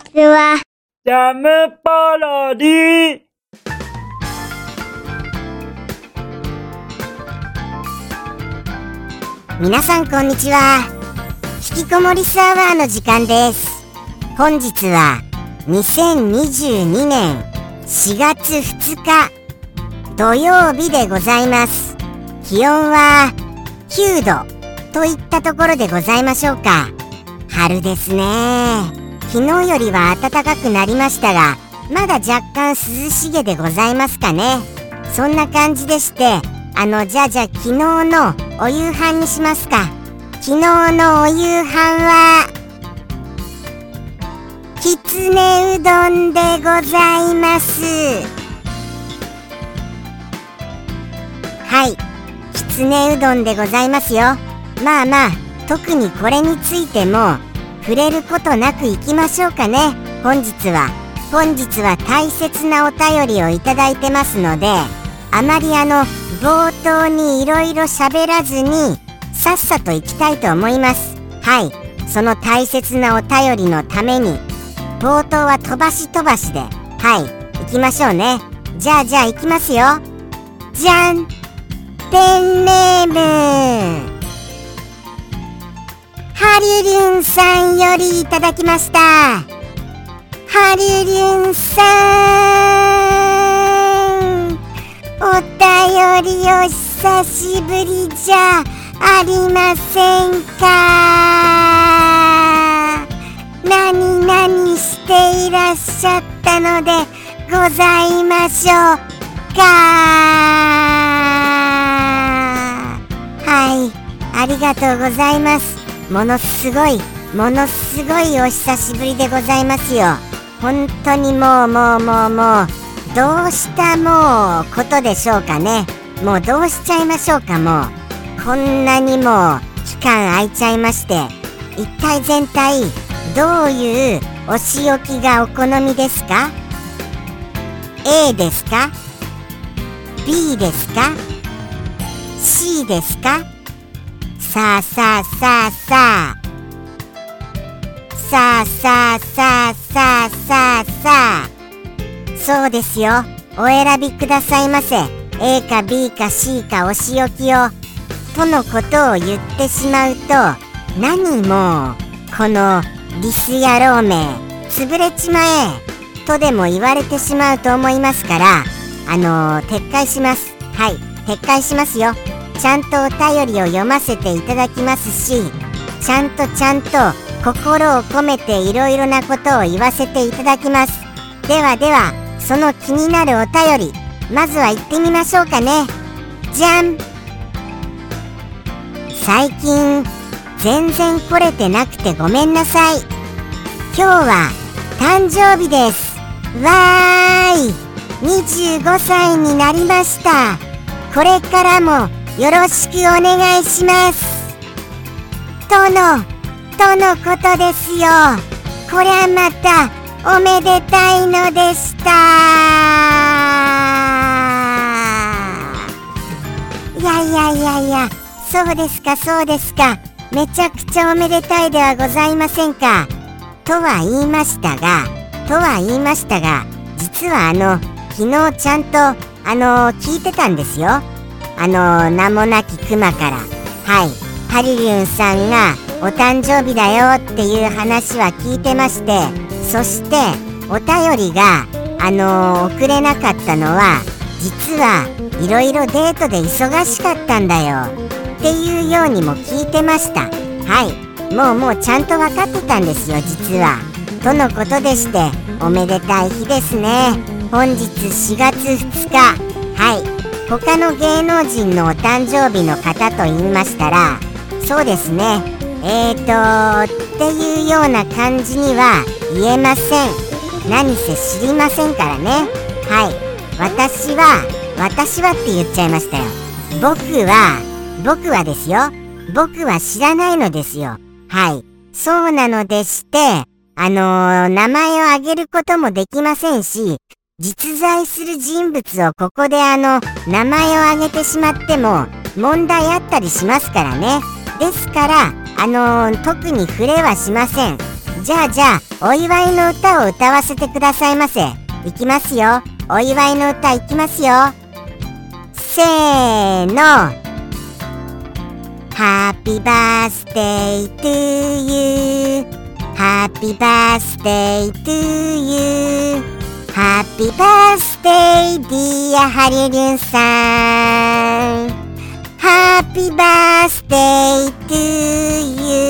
ちは。ジャムパロディ皆さんこんにちは。引きこもりスアワーの時間です。本日は2022年4月2日土曜日でございます。気温は9度といったところでございましょうか。春ですね昨日よりは暖かくなりましたがまだ若干涼しげでございますかね。そんな感じでしてあのじゃあじゃあ昨日のお夕飯にしますか。昨日のお夕飯はきつねうどんでございます。はい。きつねうどんでございますよ。まあまあ特にこれについても触れることなくいきましょうかね。本日は本日は大切なお便りをいただいてますのであまりあの冒頭にいろいろ喋らずにさっさと行きたいと思います。はい。その大切なお便りのために冒頭は飛ばし飛ばしではい。行きましょうね。じゃあじゃあ行きますよ。じゃん。ペンネーム。ハリリンさんよりいただきました。ハリリンさんお便りお久しぶりじゃありませんか？何々していらっしゃったのでございましょうか？はいありがとうございます。ものすごいものすごいお久しぶりでございますよ。本当にもうもうもうもうどうしたもうことでしょうかね。もうどうしちゃいましょうかもう。こんなにも期間空いちゃいまして一体全体どういうお仕置きがお好みですか？A ですか？B ですか？C ですか？さあさあさあさあ。さあさあさあさあささそうですよ。お選びくださいませ。A か B か C かお仕置きを。とのことを言ってしまうと何もこのリス野郎め潰れちまえ。とでも言われてしまうと思いますからあのー、撤回します。はい撤回しますよ。ちゃんとお便りを読ませていただきますしちゃんとちゃんと心を込めていろいろなことを言わせていただきます。ではではその気になるお便りまずは行ってみましょうかね。じゃん。最近全然来れてなくてごめんなさい。今日は誕生日です。わーい。25歳になりました。これからもよろしくお願いします。とのとのことですよ。こりゃまたおめでたいのでした。いやいやいやいや。そうですかそうですか。めちゃくちゃおめでたいではございませんか。とは言いましたがとは言いましたが実はあの昨日ちゃんとあの聞いてたんですよ。あの名もなきクマから。はい。ハリリュンさんがお誕生日だよっていう話は聞いてましてそしてお便りがあの送れなかったのは実はいろいろデートで忙しかったんだよ。っていうようにも聞いてました。はい。もうもうちゃんと分かってたんですよ実は。とのことでしておめでたい日ですね。本日4月2日。他の芸能人のお誕生日の方と言いましたらそうですね。えーとっていうような感じには言えません。何せ知りませんからね。はい。私は私はって言っちゃいましたよ。僕は僕はですよ。僕は知らないのですよ。はい。そうなのでしてあのー、名前を挙げることもできませんし実在する人物をここであの名前を挙げてしまっても問題あったりしますからね。ですからあのー、特に触れはしません。じゃあじゃあお祝いの歌を歌わせてくださいませ。いきますよ。お祝いの歌いきますよ。せーの。Happy birthday to you Happy birthday to you リリュンさん Happy birthday to you.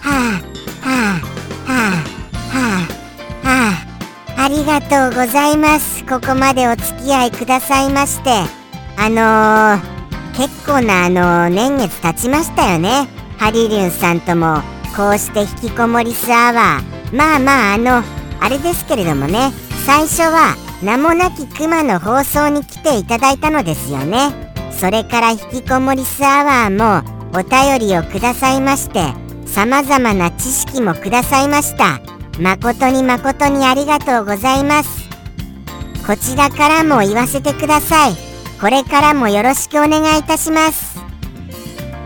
はあはあはあはあはあありがとうございます。ここまでお付き合いくださいまして。あのー、結構なあのー、年月経ちましたよね。ハリリュンさんともこうして引きこもりスアワー。まあまああのあれですけれどもね。最初は名もなきクマの放送に来ていただいたのですよね。それから引きこもりスアワーもお便りをくださいまして様々な知識もくださいました。誠に誠にありがとうございます。こちらからも言わせてください。これからもよろしくお願いいたします。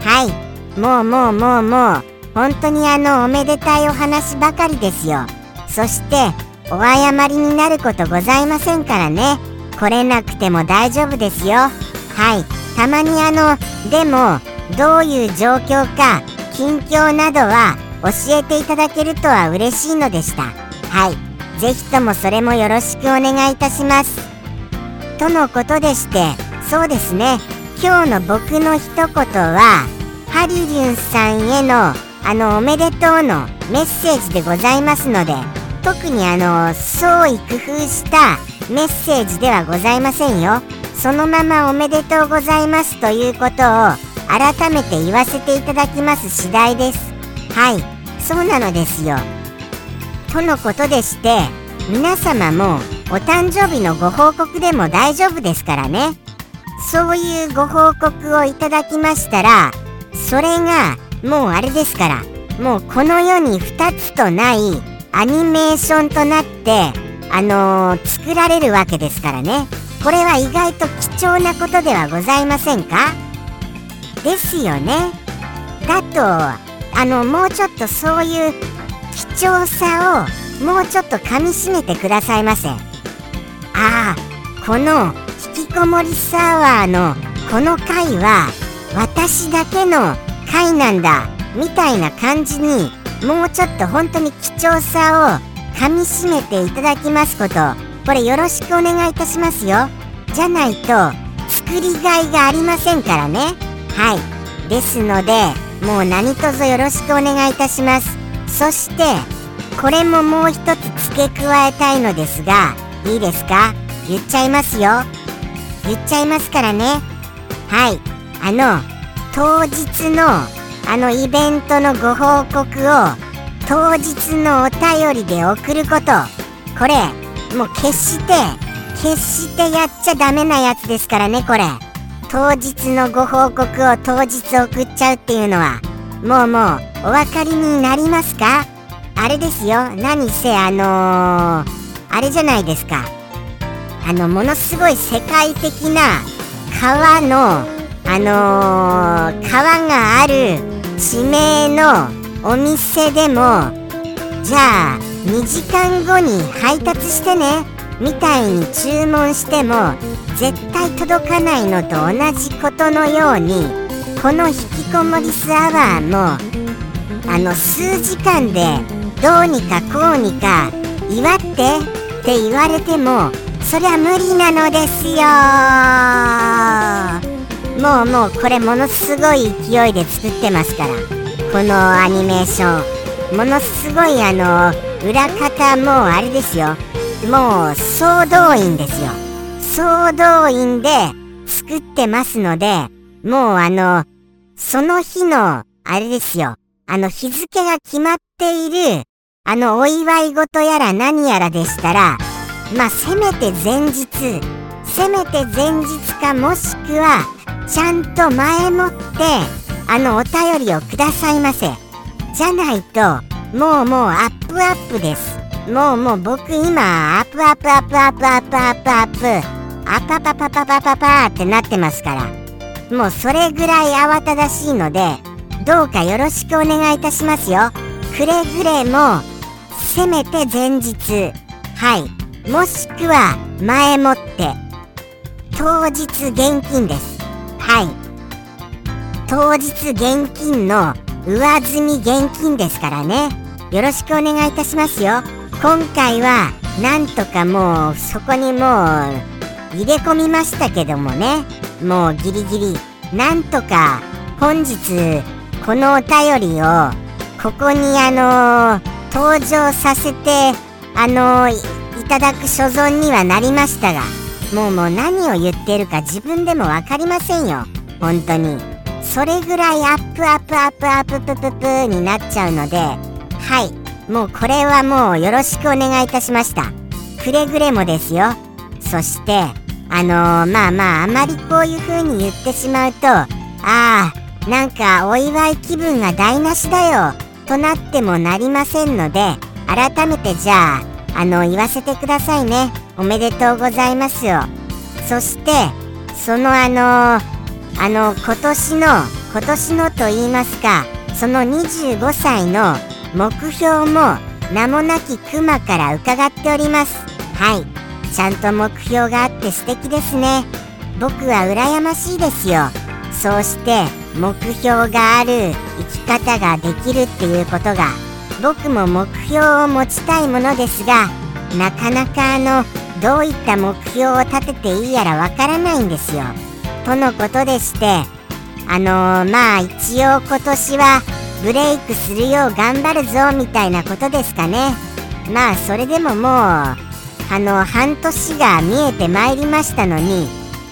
はい。もうもうもうもう。本当にあのおめでたいお話ばかりですよ。そしてお謝りになることございませんからね。来れなくても大丈夫ですよ。はい。たまにあのでもどういう状況か近況などは教えていただけるとは嬉しいのでした。はい。ぜひともそれもよろしくお願いいたします。とのことでしてそうですね。今日の僕の一言はハリリュンさんへのあのおめでとうのメッセージでございますので特にあの創意工夫したメッセージではございませんよ。そのままおめでとうございますということを改めて言わせていただきます次第です。はい。そうなのですよ。とのことでして皆様もお誕生日のご報告でも大丈夫ですからね。そういうご報告をいただきましたらそれがもうあれですからもうこの世に2つとないアニメーションとなってあのー、作られるわけですからね。これは意外と貴重なことではございませんか？ですよね。だとあのもうちょっとそういう貴重さをもうちょっとかみしめてくださいませ。ああこの引きこもりサワーのこの回は私だけの回なんだみたいな感じにもうちょっと本当に貴重さをかみしめていただきますこと。これよろしくお願いいたしますよ。じゃないと作りがいがありませんからね。はい。ですのでもう何卒よろしくお願いいたします。そしてこれももう一つ付け加えたいのですがいいですか？言っちゃいますよ。言っちゃいますからね。はい。あの当日のあのイベントのご報告を当日のお便りで送ること。これもう決して決してやっちゃダメなやつですからねこれ。当日のご報告を当日送っちゃうっていうのはもうもうお分かりになりますか？あれですよ。何せあのー、あれじゃないですか。あのものすごい世界的な川のあのー、川がある地名のお店でもじゃあ2時間後に配達してねみたいに注文しても絶対届かないのと同じことのようにこの引きこもりスアワーもあの数時間でどうにかこうにか祝ってって言われてもそりゃ無理なのですよ。もうもうこれものすごい勢いで作ってますから。このアニメーション。ものすごいあの裏方もうあれですよ。もう総動員ですよ。総動員で作ってますのでもうあのその日のあれですよ。あの日付が決まっているあのお祝い事やら何やらでしたらまあせめて前日せめて前日かもしくはちゃんと前もってあのお便りをくださいませ。じゃないともうもうアップアップです。もうもう僕今アップアップアップアップアップアップアップアップパパパパパパパってなってますからもうそれぐらい慌ただしいのでどうかよろしくお願いいたしますよくれぐれもせめて前日はいもしくは前もって当日現金です。はい。当日現金の上積み現金ですからね。よろしくお願いいたしますよ。今回はなんとかもうそこにもう入れ込みましたけどもね。もうギリギリ。なんとか本日このお便りをここにあの登場させてあのいただく所存にはなりましたが。もうもう何を言ってるか自分でも分かりませんよ。本当に。それぐらいアップアップアップアッププププになっちゃうので。はい。もうこれはもうよろしくお願いいたしました。くれぐれもですよ。そしてあのー、まあまああまりこういう風に言ってしまうとああなんかお祝い気分が台無しだよ。となってもなりませんので改めてじゃああの言わせてくださいね。おめでとうございますよ。そしてそのあのあの今年の今年のと言いますかその25歳の目標も名もなきクマから伺っております。はい。ちゃんと目標があって素敵ですね。僕は羨ましいですよ。そうして目標がある生き方ができるっていうことが僕も目標を持ちたいものですがなかなかあのどういった目標を立てていいやらわからないんですよ。とのことでしてあのー、まあ一応今年はブレイクするよう頑張るぞみたいなことですかね。まあそれでももうあの半年が見えてまいりましたのに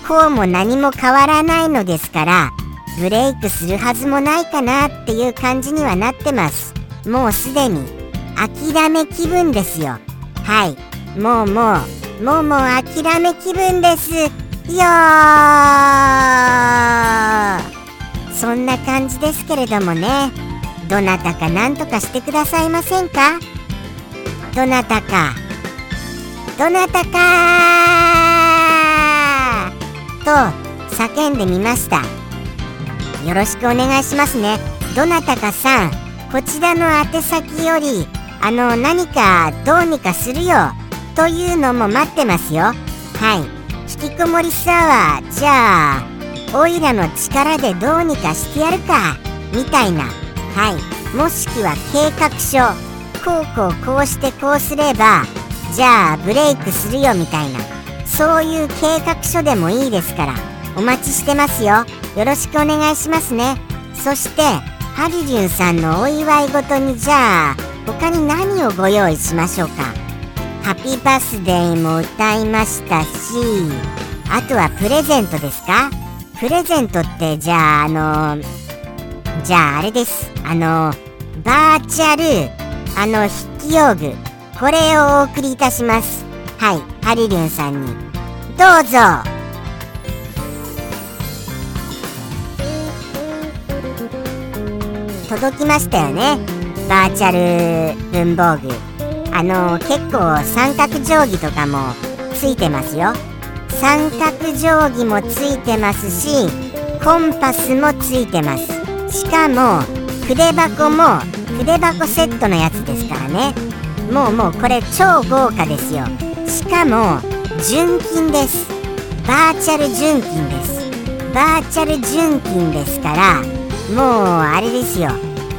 こうも何も変わらないのですからブレイクするはずもないかなっていう感じにはなってますもうすでに諦め気分ですよはいもうもうもも諦め気分です。よそんな感じですけれどもね。どなたか何とかしてくださいませんか？どなたか。どなたかと叫んでみました。よろしくお願いしますね。どなたかさんこちらの宛先よりあの何かどうにかするよ。というのも待ってますよ。はい。引きこもりサワーじゃあおいらの力でどうにかしてやるかみたいな。はい。もしくは計画書。こうこうこうしてこうすればじゃあブレイクするよみたいな。そういう計画書でもいいですから。お待ちしてますよ。よろしくお願いしますね。そしてハリリュンさんのお祝い事にじゃあ他に何をご用意しましょうか？ハッピーバースデーも歌いましたしあとはプレゼントですか？プレゼントってじゃああのじゃああれです。あのバーチャルあの筆記用具。これをお送りいたします。はいハリリュンさんに。どうぞ。届きましたよね。バーチャル文房具。あの結構三角定規とかもついてますよ。三角定規もついてますしコンパスもついてます。しかも筆箱も筆箱セットのやつですからね。もうもうこれ超豪華ですよ。しかも純金です。バーチャル純金です。バーチャル純金ですからもうあれですよ。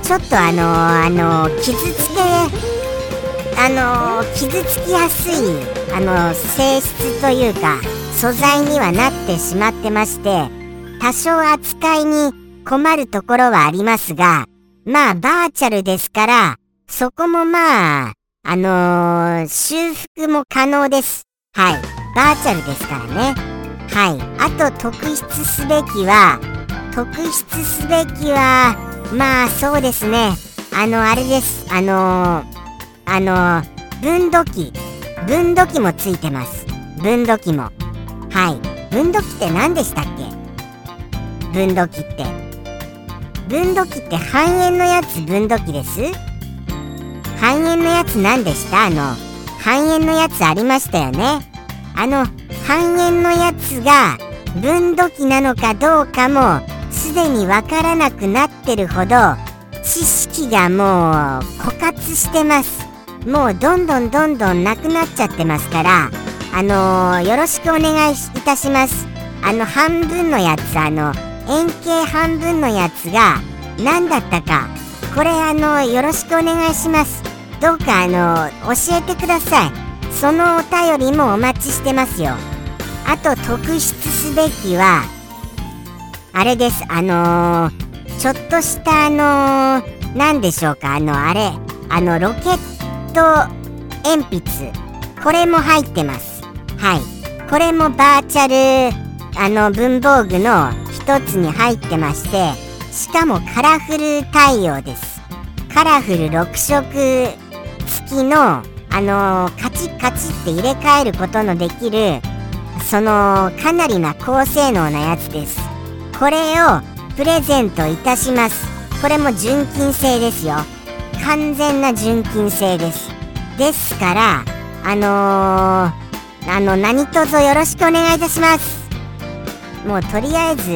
ちょっとあのあの傷つけあの傷つきやすいあの性質というか素材にはなってしまってまして多少扱いに困るところはありますがまあバーチャルですからそこもまああのー、修復も可能です。はい。バーチャルですからね。はい。あと特筆すべきは特筆すべきはまあそうですね。あのあれです。あのー、あの、分度器。分度器もついてます。分度器も。はい。分度器って何でしたっけ？分度器って。分度器って半円のやつ分度器です？半円のやつ何でした？あの半円のやつありましたよね。あの半円のやつが分度器なのかどうかもすでにわからなくなってるほど知識がもう枯渇してます。もうどんどんどんどんなくなっちゃってますからあのー、よろしくお願いいたします。あの半分のやつあの円形半分のやつが何だったか。これあのよろしくお願いします。どうかあの教えてください。そのお便りもお待ちしてますよ。あと特筆すべきはあれです。あのー、ちょっとしたあのー、何でしょうか。あのあれ。あのロケットと鉛筆これも入ってます。はい。これもバーチャルあの文房具の一つに入ってましてしかもカラフル対応です。カラフル6色付きのあのカチッカチって入れ替えることのできるそのかなりな高性能なやつです。これをプレゼントいたします。これも純金製ですよ。完全な純金製です。ですからあのー、あの何卒よろしくお願いいたします。もうとりあえず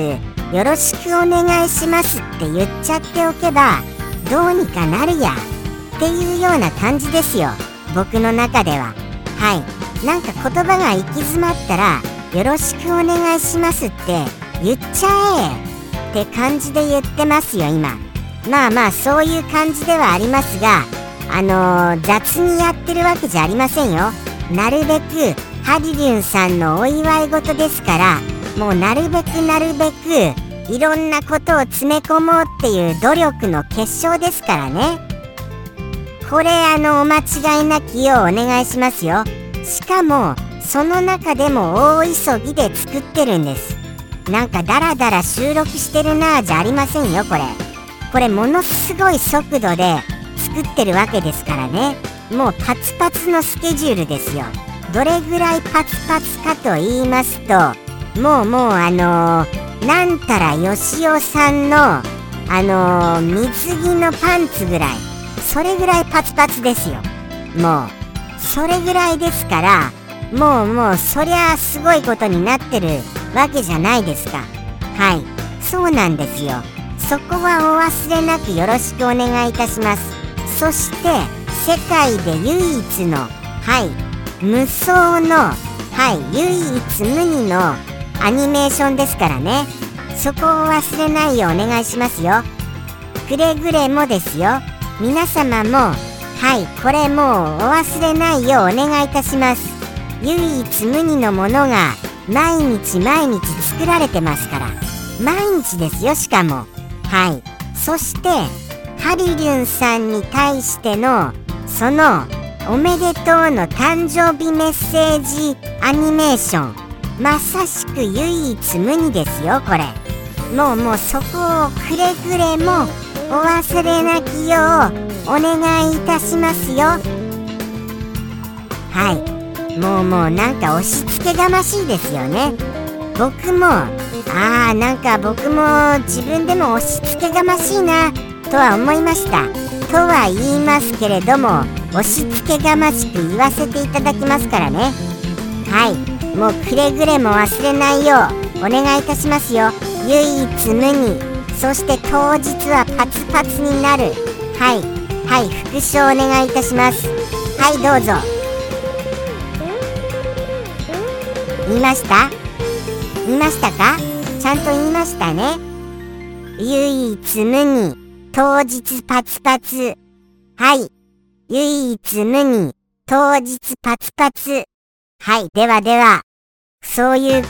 よろしくお願いしますって言っちゃっておけばどうにかなるやっていうような感じですよ。僕の中では。はい。なんか言葉が行き詰まったらよろしくお願いしますって言っちゃえって感じで言ってますよ今。まあまあそういう感じではありますがあのー、雑にやってるわけじゃありませんよ。なるべくハリリュンさんのお祝い事ですからもうなるべくなるべくいろんなことを詰め込もうっていう努力の結晶ですからね。これあのお間違いなきようお願いしますよ。しかもその中でも大急ぎで作ってるんです。なんかダラダラ収録してるなあじゃありませんよこれ。これものすごい速度で作ってるわけですからね。もうパツパツのスケジュールですよ。どれぐらいパツパツかと言いますともうもうあのー、なんたらよしおさんのあのー、水着のパンツぐらい。それぐらいパツパツですよ。もうそれぐらいですからもうもうそりゃすごいことになってるわけじゃないですか。はい。そうなんですよ。そこはお忘れなくよろしくお願いいたします。そして世界で唯一のはい無双のはい唯一無二のアニメーションですからね。そこを忘れないようお願いしますよ。くれぐれもですよ。皆様もはいこれもうお忘れないようお願いいたします。唯一無二のものが毎日毎日作られてますから。毎日ですよしかも。はい。そしてハリリュンさんに対してのそのおめでとうの誕生日メッセージアニメーション。まさしく唯一無二ですよこれ。もうもうそこをくれぐれもお忘れなきようお願いいたしますよ。はい。もうもうなんか押し付けがましいですよね。僕も。ああなんか僕も自分でも押し付けがましいなとは思いました。とは言いますけれども押し付けがましく言わせていただきますからね。はい。もうくれぐれも忘れないようお願いいたしますよ。唯一無二。そして当日はパツパツになる。はい。はい。復唱お願いいたします。はいどうぞ。言いました？言いましたか？ちゃんと言いましたね。唯一無二。当日パツパツ。はい。唯一無二。当日パツパツ。はい、ではでは、そういうこ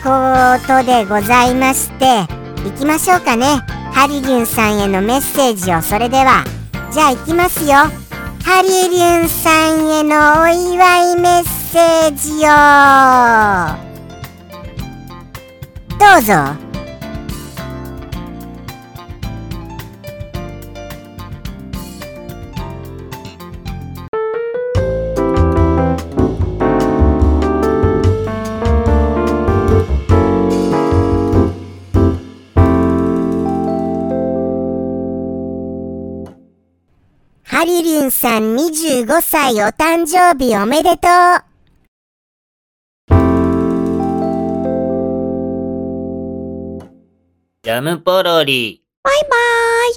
とでございまして、行きましょうかね。ハリリュンさんへのメッセージを、それでは、じゃあ行きますよ。ハリリュンさんへのお祝いメッセージを、どうぞ。ハリリンさん25歳お誕生日おめでとうジャムポロリ。バイバーイ。